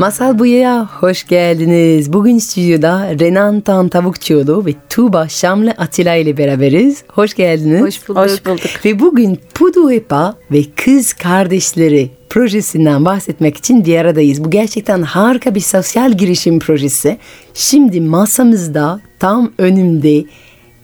Masal Buya'ya hoş geldiniz. Bugün stüdyoda Renan Tan Tavukçuoğlu ve Tuğba Şamlı Atilla ile beraberiz. Hoş geldiniz. Hoş bulduk. Hoş bulduk. Ve bugün Pudu Hepa ve Kız Kardeşleri projesinden bahsetmek için bir aradayız. Bu gerçekten harika bir sosyal girişim projesi. Şimdi masamızda tam önümde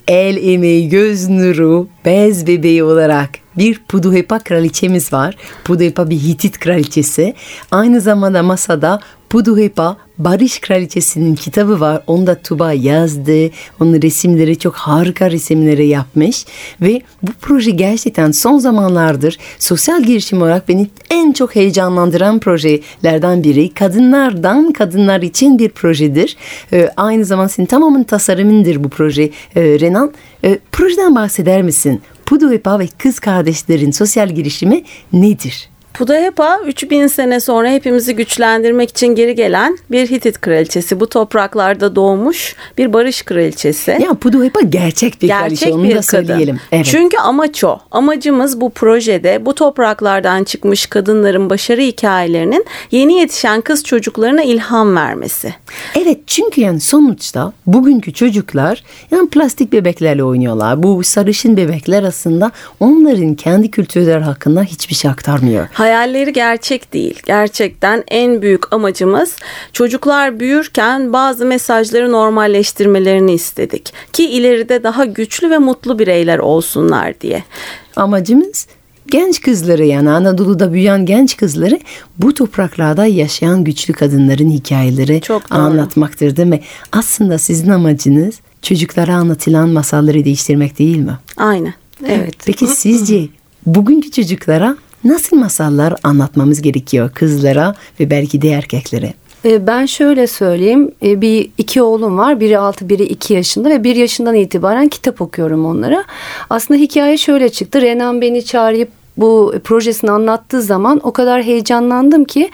el emeği, göz nuru, bez bebeği olarak bir Puduhepa kraliçemiz var. Puduhepa bir Hitit kraliçesi. Aynı zamanda masada Puduhepa Barış Kraliçesi'nin kitabı var. Onu da Tuba yazdı. Onun resimleri çok harika resimleri yapmış. Ve bu proje gerçekten son zamanlardır sosyal girişim olarak beni en çok heyecanlandıran projelerden biri. Kadınlardan kadınlar için bir projedir. Ee, aynı zamanda senin tamamen tasarımındır bu proje ee, Renan. Ee, projeden bahseder misin? Puduhepa ve kız kardeşlerin sosyal girişimi nedir? Pudahepa 3000 sene sonra hepimizi güçlendirmek için geri gelen bir Hitit kraliçesi. Bu topraklarda doğmuş bir barış kraliçesi. Ya Pudahepa gerçek bir gerçek kraliçe onu bir da söyleyelim. Evet. Çünkü amaç o. Amacımız bu projede bu topraklardan çıkmış kadınların başarı hikayelerinin yeni yetişen kız çocuklarına ilham vermesi. Evet çünkü yani sonuçta bugünkü çocuklar yani plastik bebeklerle oynuyorlar. Bu sarışın bebekler aslında onların kendi kültürleri hakkında hiçbir şey aktarmıyor. Hayalleri gerçek değil. Gerçekten en büyük amacımız çocuklar büyürken bazı mesajları normalleştirmelerini istedik. Ki ileride daha güçlü ve mutlu bireyler olsunlar diye. Amacımız genç kızları yani Anadolu'da büyüyen genç kızları bu topraklarda yaşayan güçlü kadınların hikayeleri Çok anlatmaktır değil mi? Aslında sizin amacınız çocuklara anlatılan masalları değiştirmek değil mi? Aynen. Evet. Peki sizce bugünkü çocuklara nasıl masallar anlatmamız gerekiyor kızlara ve belki de erkeklere? E, ben şöyle söyleyeyim. E, bir iki oğlum var. Biri altı, biri iki yaşında ve bir yaşından itibaren kitap okuyorum onlara. Aslında hikaye şöyle çıktı. Renan beni çağırıp bu projesini anlattığı zaman o kadar heyecanlandım ki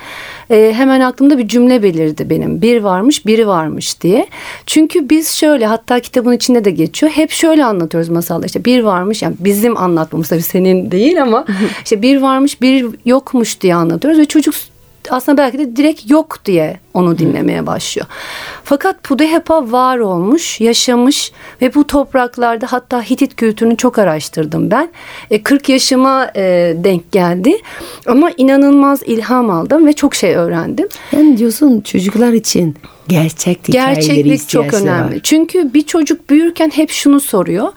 e, hemen aklımda bir cümle belirdi benim. Bir varmış, biri varmış diye. Çünkü biz şöyle hatta kitabın içinde de geçiyor. Hep şöyle anlatıyoruz masalda. İşte bir varmış yani bizim anlatmamız tabii senin değil ama işte bir varmış, bir yokmuş diye anlatıyoruz ve çocuk aslında belki de direkt yok diye onu dinlemeye başlıyor. Fakat Pudehepa var olmuş, yaşamış ve bu topraklarda hatta Hitit kültürünü çok araştırdım ben. E, 40 yaşıma e, denk geldi ama inanılmaz ilham aldım ve çok şey öğrendim. Yani diyorsun çocuklar için gerçek Gerçeklik çok önemli. Var. Çünkü bir çocuk büyürken hep şunu soruyor.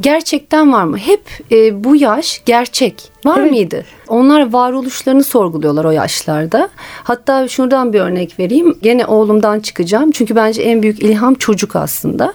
Gerçekten var mı? Hep e, bu yaş gerçek var evet. mıydı? Onlar varoluşlarını sorguluyorlar o yaşlarda. Hatta şuradan bir örnek vereyim. Gene oğlumdan çıkacağım. Çünkü bence en büyük ilham çocuk aslında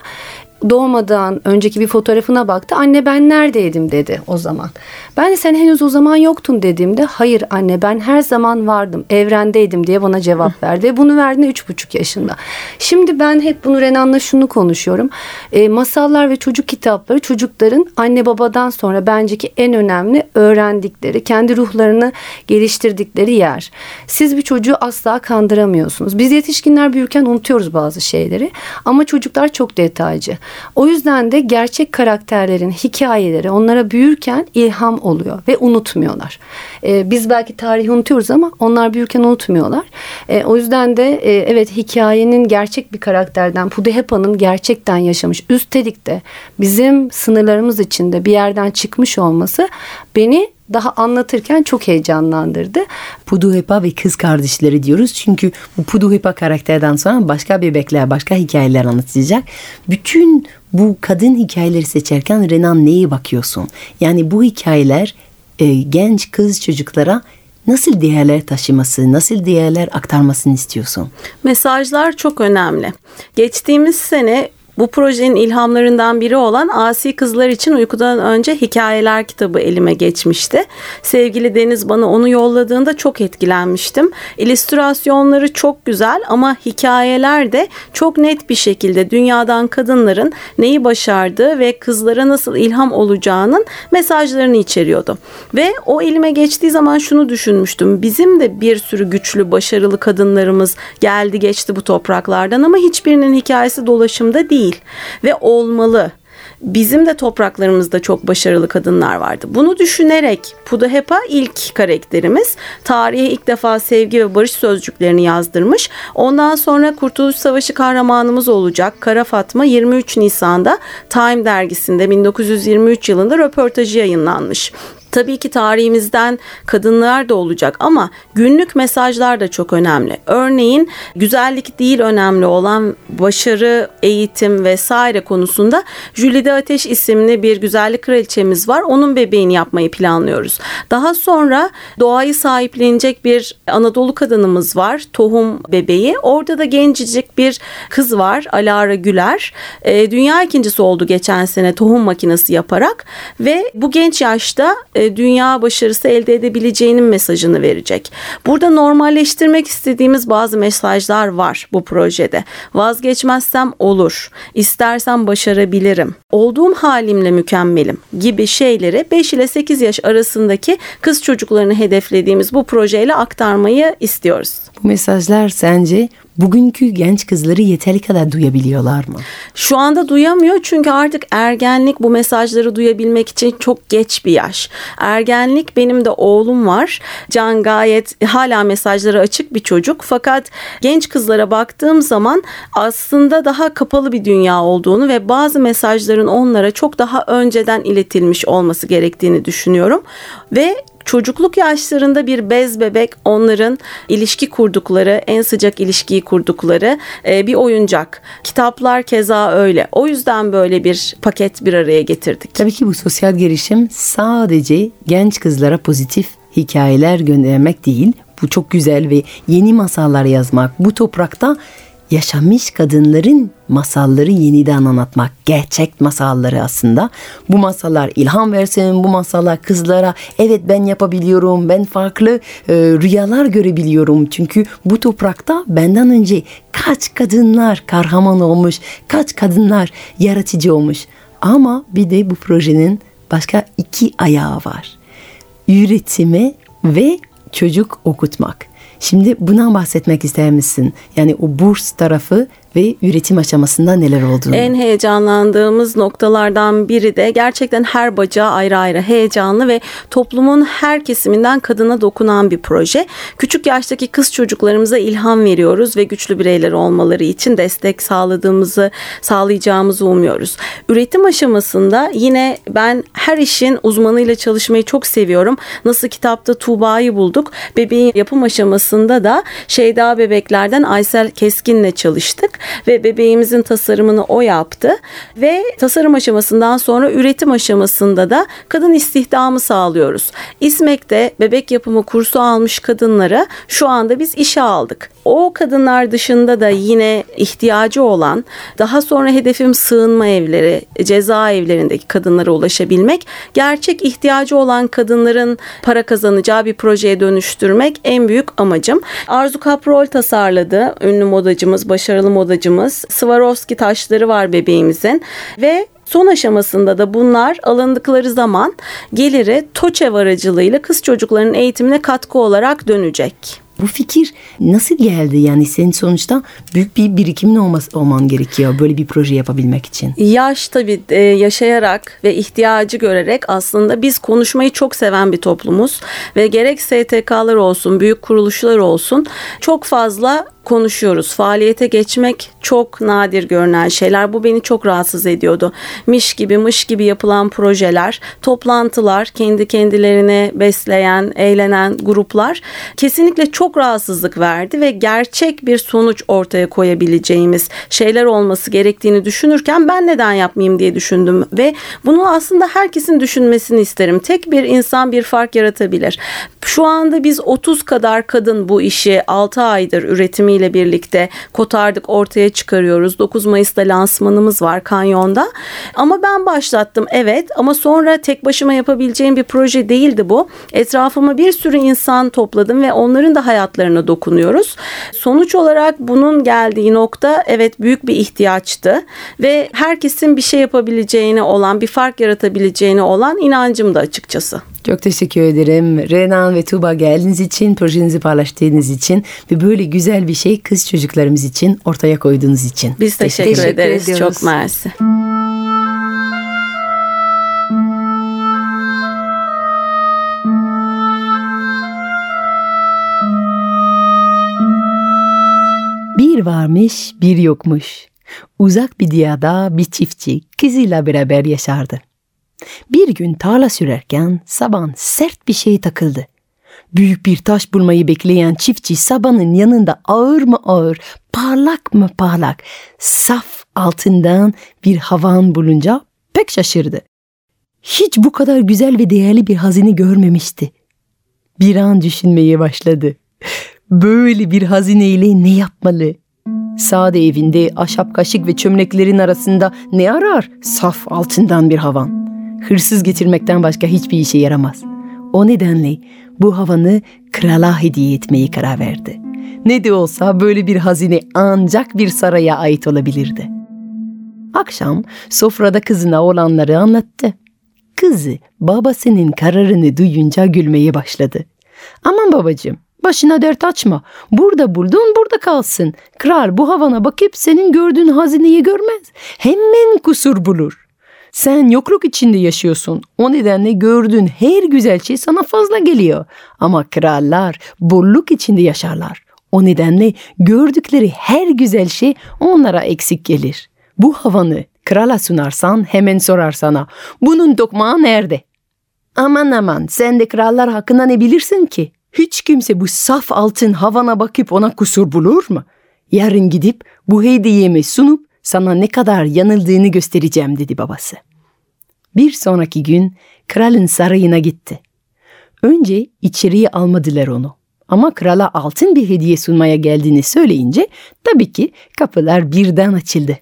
doğmadan önceki bir fotoğrafına baktı. Anne ben neredeydim dedi o zaman. Ben de sen henüz o zaman yoktun dediğimde hayır anne ben her zaman vardım evrendeydim diye bana cevap verdi. Ve bunu verdiğinde üç buçuk yaşında. Şimdi ben hep bunu Renan'la şunu konuşuyorum. E, masallar ve çocuk kitapları çocukların anne babadan sonra benceki en önemli öğrendikleri, kendi ruhlarını geliştirdikleri yer. Siz bir çocuğu asla kandıramıyorsunuz. Biz yetişkinler büyürken unutuyoruz bazı şeyleri ama çocuklar çok detaycı. O yüzden de gerçek karakterlerin hikayeleri onlara büyürken ilham oluyor ve unutmuyorlar. Ee, biz belki tarihi unutuyoruz ama onlar büyürken unutmuyorlar. Ee, o yüzden de e, evet hikayenin gerçek bir karakterden Pudehepa'nın gerçekten yaşamış üstelik de bizim sınırlarımız içinde bir yerden çıkmış olması beni daha anlatırken çok heyecanlandırdı. Puduhepa ve kız kardeşleri diyoruz. Çünkü bu Puduhepa karakterden sonra başka bebekler, başka hikayeler anlatacak. Bütün bu kadın hikayeleri seçerken Renan neye bakıyorsun? Yani bu hikayeler e, genç kız çocuklara nasıl değerler taşıması, nasıl değerler aktarmasını istiyorsun? Mesajlar çok önemli. Geçtiğimiz sene Bu projenin ilhamlarından biri olan Asi Kızlar için Uykudan Önce Hikayeler kitabı elime geçmişti. Sevgili Deniz bana onu yolladığında çok etkilenmiştim. İllüstrasyonları çok güzel ama hikayeler de çok net bir şekilde dünyadan kadınların neyi başardığı ve kızlara nasıl ilham olacağının mesajlarını içeriyordu. Ve o elime geçtiği zaman şunu düşünmüştüm. Bizim de bir sürü güçlü, başarılı kadınlarımız geldi geçti bu topraklardan ama hiçbirinin hikayesi dolaşımda değil ve olmalı bizim de topraklarımızda çok başarılı kadınlar vardı. Bunu düşünerek Pudahepa ilk karakterimiz tarihe ilk defa sevgi ve barış sözcüklerini yazdırmış. Ondan sonra Kurtuluş Savaşı kahramanımız olacak Kara Fatma 23 Nisan'da Time dergisinde 1923 yılında röportajı yayınlanmış. Tabii ki tarihimizden kadınlar da olacak ama günlük mesajlar da çok önemli. Örneğin güzellik değil önemli olan başarı, eğitim vesaire konusunda Jülide Ateş isimli bir güzellik kraliçemiz var. Onun bebeğini yapmayı planlıyoruz. Daha sonra doğayı sahiplenecek bir Anadolu kadınımız var. Tohum bebeği. Orada da gencecik bir kız var. Alara Güler. E, dünya ikincisi oldu geçen sene tohum makinesi yaparak ve bu genç yaşta e, e, dünya başarısı elde edebileceğinin mesajını verecek. Burada normalleştirmek istediğimiz bazı mesajlar var bu projede. Vazgeçmezsem olur, istersem başarabilirim, olduğum halimle mükemmelim gibi şeyleri 5 ile 8 yaş arasındaki kız çocuklarını hedeflediğimiz bu projeyle aktarmayı istiyoruz. Bu mesajlar sence bugünkü genç kızları yeteri kadar duyabiliyorlar mı? Şu anda duyamıyor çünkü artık ergenlik bu mesajları duyabilmek için çok geç bir yaş. Ergenlik benim de oğlum var. Can gayet hala mesajları açık bir çocuk fakat genç kızlara baktığım zaman aslında daha kapalı bir dünya olduğunu ve bazı mesajların onlara çok daha önceden iletilmiş olması gerektiğini düşünüyorum ve çocukluk yaşlarında bir bez bebek onların ilişki kurdukları, en sıcak ilişkiyi kurdukları e, bir oyuncak. Kitaplar keza öyle. O yüzden böyle bir paket bir araya getirdik. Tabii ki bu sosyal girişim sadece genç kızlara pozitif hikayeler göndermek değil. Bu çok güzel ve yeni masallar yazmak. Bu toprakta yaşamış kadınların masalları yeniden anlatmak. Gerçek masalları aslında. Bu masallar ilham versin, bu masallar kızlara evet ben yapabiliyorum, ben farklı e, rüyalar görebiliyorum. Çünkü bu toprakta benden önce kaç kadınlar kahraman olmuş, kaç kadınlar yaratıcı olmuş. Ama bir de bu projenin başka iki ayağı var. Üretimi ve çocuk okutmak. Şimdi bundan bahsetmek ister misin? Yani o burs tarafı ve üretim aşamasında neler olduğunu. En heyecanlandığımız noktalardan biri de gerçekten her bacağı ayrı ayrı heyecanlı ve toplumun her kesiminden kadına dokunan bir proje. Küçük yaştaki kız çocuklarımıza ilham veriyoruz ve güçlü bireyler olmaları için destek sağladığımızı, sağlayacağımızı umuyoruz. Üretim aşamasında yine ben her işin uzmanıyla çalışmayı çok seviyorum. Nasıl kitapta Tuğba'yı bulduk. Bebeğin yapım aşamasında da Şeyda Bebekler'den Aysel Keskin'le çalıştık ve bebeğimizin tasarımını o yaptı ve tasarım aşamasından sonra üretim aşamasında da kadın istihdamı sağlıyoruz. İSMEK'te bebek yapımı kursu almış kadınlara şu anda biz işe aldık. O kadınlar dışında da yine ihtiyacı olan daha sonra hedefim sığınma evleri, cezaevlerindeki kadınlara ulaşabilmek. Gerçek ihtiyacı olan kadınların para kazanacağı bir projeye dönüştürmek en büyük amacım. Arzu Kaprol tasarladı. Ünlü modacımız, başarılı modacımız. Swarovski taşları var bebeğimizin ve Son aşamasında da bunlar alındıkları zaman geliri TOÇEV aracılığıyla kız çocuklarının eğitimine katkı olarak dönecek. Bu fikir nasıl geldi? Yani senin sonuçta büyük bir birikimin olması, olman gerekiyor böyle bir proje yapabilmek için. Yaş tabii e, yaşayarak ve ihtiyacı görerek aslında biz konuşmayı çok seven bir toplumuz ve gerek STK'lar olsun, büyük kuruluşlar olsun çok fazla konuşuyoruz. Faaliyete geçmek çok nadir görünen şeyler. Bu beni çok rahatsız ediyordu. Miş gibi mış gibi yapılan projeler, toplantılar, kendi kendilerini besleyen, eğlenen gruplar kesinlikle çok rahatsızlık verdi ve gerçek bir sonuç ortaya koyabileceğimiz şeyler olması gerektiğini düşünürken ben neden yapmayayım diye düşündüm ve bunu aslında herkesin düşünmesini isterim. Tek bir insan bir fark yaratabilir. Şu anda biz 30 kadar kadın bu işi 6 aydır üretimi ile birlikte kotardık ortaya çıkarıyoruz. 9 Mayıs'ta lansmanımız var Kanyon'da. Ama ben başlattım evet ama sonra tek başıma yapabileceğim bir proje değildi bu. Etrafıma bir sürü insan topladım ve onların da hayatlarına dokunuyoruz. Sonuç olarak bunun geldiği nokta evet büyük bir ihtiyaçtı ve herkesin bir şey yapabileceğine olan, bir fark yaratabileceğine olan inancım da açıkçası. Çok teşekkür ederim. Renan ve Tuba geldiğiniz için, projenizi paylaştığınız için ve böyle güzel bir şey kız çocuklarımız için ortaya koyduğunuz için. Biz teşekkür, teşekkür ederiz. Ediyoruz. Çok mersi. Bir varmış, bir yokmuş. Uzak bir diyada bir çiftçi kızıyla beraber yaşardı. Bir gün tarla sürerken saban sert bir şey takıldı. Büyük bir taş bulmayı bekleyen çiftçi sabanın yanında ağır mı ağır, parlak mı parlak, saf altından bir havan bulunca pek şaşırdı. Hiç bu kadar güzel ve değerli bir hazine görmemişti. Bir an düşünmeye başladı. Böyle bir hazineyle ne yapmalı? Sade evinde ahşap kaşık ve çömleklerin arasında ne arar saf altından bir havan? Hırsız getirmekten başka hiçbir işe yaramaz. O nedenle bu havanı krala hediye etmeyi karar verdi. Ne de olsa böyle bir hazine ancak bir saraya ait olabilirdi. Akşam sofrada kızına olanları anlattı. Kızı babasının kararını duyunca gülmeye başladı. Aman babacığım başına dert açma. Burada buldun burada kalsın. Kral bu havana bakıp senin gördüğün hazineyi görmez. Hemen kusur bulur. Sen yokluk içinde yaşıyorsun. O nedenle gördüğün her güzel şey sana fazla geliyor. Ama krallar bolluk içinde yaşarlar. O nedenle gördükleri her güzel şey onlara eksik gelir. Bu havanı krala sunarsan hemen sorar sana. Bunun dokmağı nerede? Aman aman sen de krallar hakkında ne bilirsin ki? Hiç kimse bu saf altın havana bakıp ona kusur bulur mu? Yarın gidip bu hediyemi sunup sana ne kadar yanıldığını göstereceğim dedi babası. Bir sonraki gün kralın sarayına gitti. Önce içeriye almadılar onu. Ama krala altın bir hediye sunmaya geldiğini söyleyince tabii ki kapılar birden açıldı.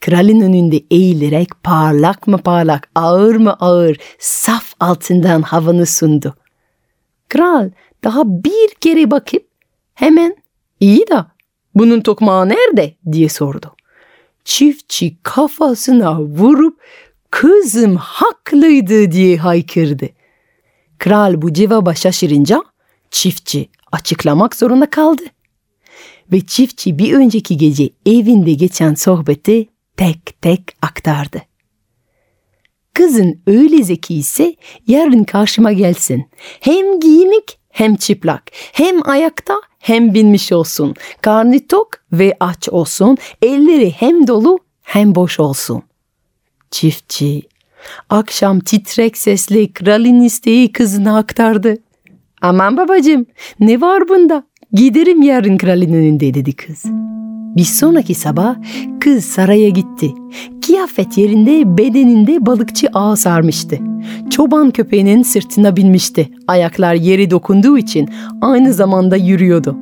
Kralın önünde eğilerek parlak mı parlak, ağır mı ağır, saf altından havanı sundu. Kral daha bir kere bakıp hemen iyi da bunun tokmağı nerede diye sordu çiftçi kafasına vurup kızım haklıydı diye haykırdı. Kral bu cevaba şaşırınca çiftçi açıklamak zorunda kaldı. Ve çiftçi bir önceki gece evinde geçen sohbeti tek tek aktardı. Kızın öyle zeki ise yarın karşıma gelsin. Hem giyinik hem çıplak, hem ayakta hem binmiş olsun. Karnı tok ve aç olsun. Elleri hem dolu hem boş olsun. Çiftçi akşam titrek sesle kralın isteği kızına aktardı. Aman babacığım ne var bunda? Giderim yarın kralın önünde dedi kız. Bir sonraki sabah kız saraya gitti. Kıyafet yerinde bedeninde balıkçı ağa sarmıştı. Çoban köpeğinin sırtına binmişti. Ayaklar yeri dokunduğu için aynı zamanda yürüyordu.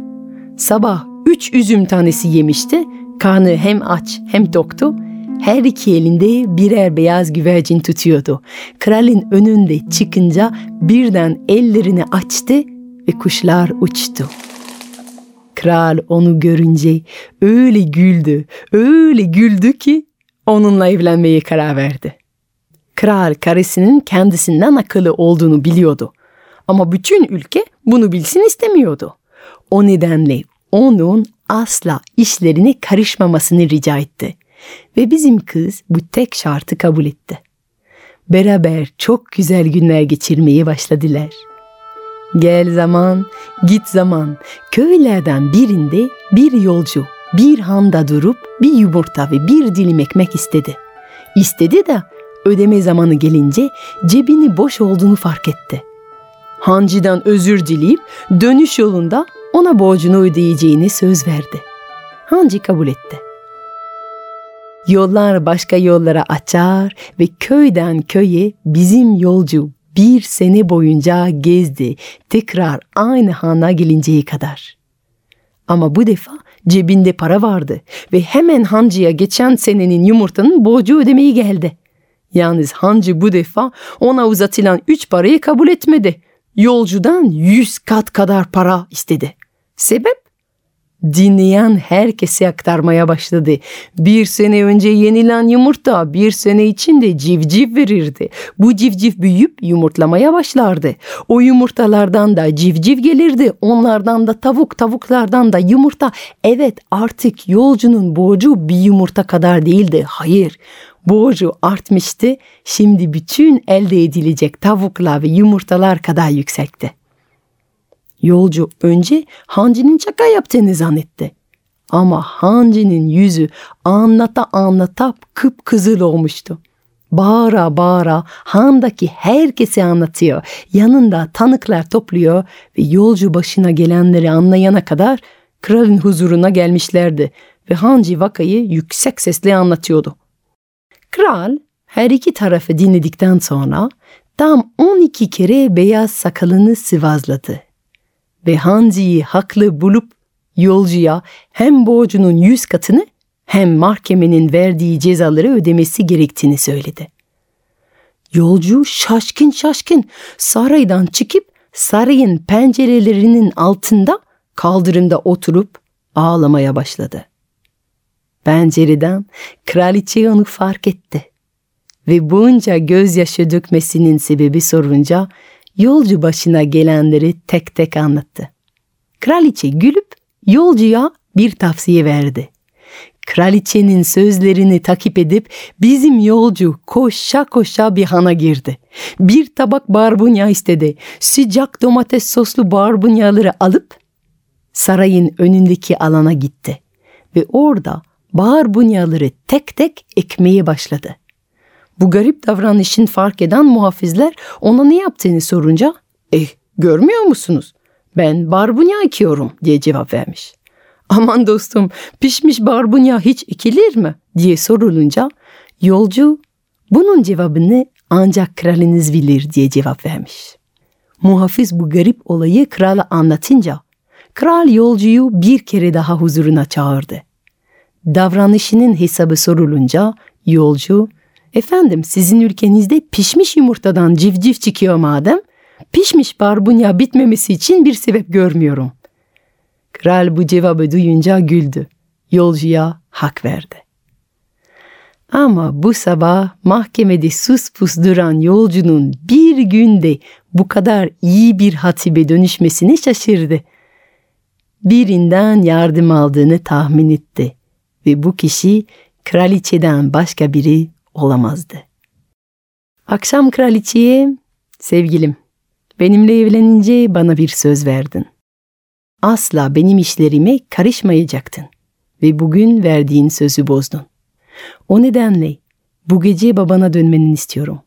Sabah üç üzüm tanesi yemişti. Karnı hem aç hem toktu. Her iki elinde birer beyaz güvercin tutuyordu. Kralın önünde çıkınca birden ellerini açtı ve kuşlar uçtu. Kral onu görünce öyle güldü, öyle güldü ki onunla evlenmeye karar verdi. Kral karısının kendisinden akıllı olduğunu biliyordu. Ama bütün ülke bunu bilsin istemiyordu. O nedenle onun asla işlerine karışmamasını rica etti. Ve bizim kız bu tek şartı kabul etti. Beraber çok güzel günler geçirmeye başladılar. Gel zaman, git zaman. Köylerden birinde bir yolcu bir handa durup bir yumurta ve bir dilim ekmek istedi. İstedi de ödeme zamanı gelince cebini boş olduğunu fark etti. Hancıdan özür dileyip dönüş yolunda ona borcunu ödeyeceğini söz verdi. Hancı kabul etti. Yollar başka yollara açar ve köyden köye bizim yolcu bir sene boyunca gezdi tekrar aynı hana gelinceye kadar. Ama bu defa cebinde para vardı ve hemen hancıya geçen senenin yumurtanın borcu ödemeyi geldi. Yalnız hancı bu defa ona uzatılan üç parayı kabul etmedi. Yolcudan yüz kat kadar para istedi. Sebep? Dinleyen herkese aktarmaya başladı. Bir sene önce yenilen yumurta bir sene içinde civciv verirdi. Bu civciv büyüyüp yumurtlamaya başlardı. O yumurtalardan da civciv gelirdi. Onlardan da tavuk, tavuklardan da yumurta. Evet artık yolcunun borcu bir yumurta kadar değildi. Hayır borcu artmıştı. Şimdi bütün elde edilecek tavuklar ve yumurtalar kadar yüksekti. Yolcu önce Hanci'nin şaka yaptığını zannetti. Ama Hanci'nin yüzü anlata anlata kıpkızıl olmuştu. Bağıra bağıra handaki herkese anlatıyor. Yanında tanıklar topluyor ve yolcu başına gelenleri anlayana kadar kralın huzuruna gelmişlerdi ve Hanci vakayı yüksek sesle anlatıyordu. Kral her iki tarafı dinledikten sonra tam 12 kere beyaz sakalını sıvazladı ve Hanzi'yi haklı bulup yolcuya hem borcunun yüz katını hem mahkemenin verdiği cezaları ödemesi gerektiğini söyledi. Yolcu şaşkın şaşkın saraydan çıkıp sarayın pencerelerinin altında kaldırımda oturup ağlamaya başladı. Pencereden kraliçe onu fark etti ve bunca gözyaşı dökmesinin sebebi sorunca yolcu başına gelenleri tek tek anlattı. Kraliçe gülüp yolcuya bir tavsiye verdi. Kraliçenin sözlerini takip edip bizim yolcu koşa koşa bir hana girdi. Bir tabak barbunya istedi. Sıcak domates soslu barbunyaları alıp sarayın önündeki alana gitti. Ve orada barbunyaları tek tek ekmeye başladı. Bu garip davranışın fark eden muhafizler ona ne yaptığını sorunca "Eh, görmüyor musunuz? Ben barbunya ekiyorum." diye cevap vermiş. "Aman dostum, pişmiş barbunya hiç ekilir mi?" diye sorulunca yolcu bunun cevabını ancak kralınız bilir diye cevap vermiş. Muhafiz bu garip olayı krala anlatınca kral yolcuyu bir kere daha huzuruna çağırdı. Davranışının hesabı sorulunca yolcu Efendim sizin ülkenizde pişmiş yumurtadan civciv çıkıyor madem, pişmiş barbunya bitmemesi için bir sebep görmüyorum. Kral bu cevabı duyunca güldü. Yolcuya hak verdi. Ama bu sabah mahkemede sus pus duran yolcunun bir günde bu kadar iyi bir hatibe dönüşmesine şaşırdı. Birinden yardım aldığını tahmin etti ve bu kişi kraliçeden başka biri olamazdı. Akşam kraliçeye, sevgilim, benimle evlenince bana bir söz verdin. Asla benim işlerime karışmayacaktın ve bugün verdiğin sözü bozdun. O nedenle bu gece babana dönmeni istiyorum.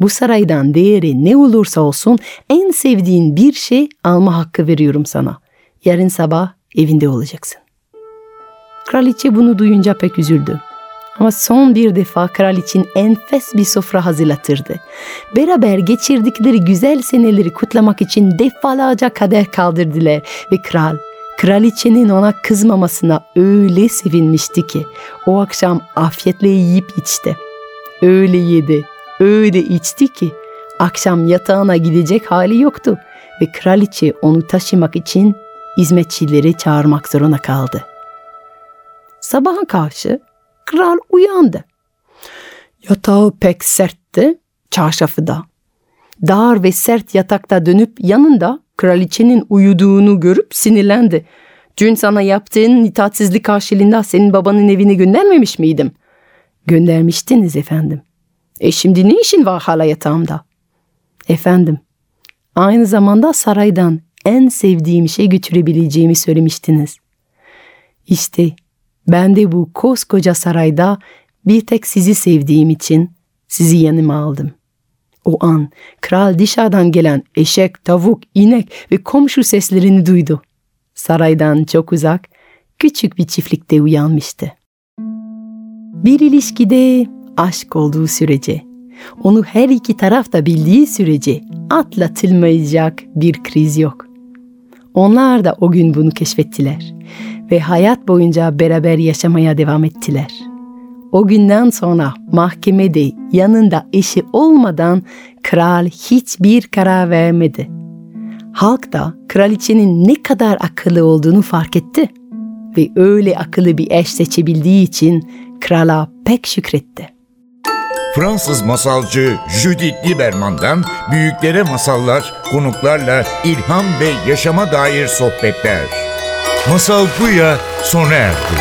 Bu saraydan değeri ne olursa olsun en sevdiğin bir şey alma hakkı veriyorum sana. Yarın sabah evinde olacaksın. Kraliçe bunu duyunca pek üzüldü. Ama son bir defa kral için enfes bir sofra hazırlatırdı. Beraber geçirdikleri güzel seneleri kutlamak için defalarca kadeh kaldırdılar ve kral kraliçenin ona kızmamasına öyle sevinmişti ki o akşam afiyetle yiyip içti. Öyle yedi, öyle içti ki akşam yatağına gidecek hali yoktu ve kraliçe onu taşımak için hizmetçileri çağırmak zorunda kaldı. Sabaha karşı Kral uyandı. Yatağı pek sertti, çarşafı da. Dar ve sert yatakta dönüp yanında kraliçenin uyuduğunu görüp sinirlendi. Dün sana yaptığın itaatsizlik karşılığında senin babanın evine göndermemiş miydim? Göndermiştiniz efendim. E şimdi ne işin var hala yatağımda? Efendim, aynı zamanda saraydan en sevdiğim şey götürebileceğimi söylemiştiniz. İşte ben de bu koskoca sarayda bir tek sizi sevdiğim için sizi yanıma aldım. O an kral dışarıdan gelen eşek, tavuk, inek ve komşu seslerini duydu. Saraydan çok uzak, küçük bir çiftlikte uyanmıştı. Bir ilişkide aşk olduğu sürece, onu her iki tarafta bildiği sürece atlatılmayacak bir kriz yok. Onlar da o gün bunu keşfettiler ve hayat boyunca beraber yaşamaya devam ettiler. O günden sonra mahkemede yanında eşi olmadan kral hiçbir karar vermedi. Halk da kraliçenin ne kadar akıllı olduğunu fark etti ve öyle akıllı bir eş seçebildiği için krala pek şükretti. Fransız masalcı Judith Lieberman'dan büyüklere masallar, konuklarla ilham ve yaşama dair sohbetler. Masal Buya sona erdi.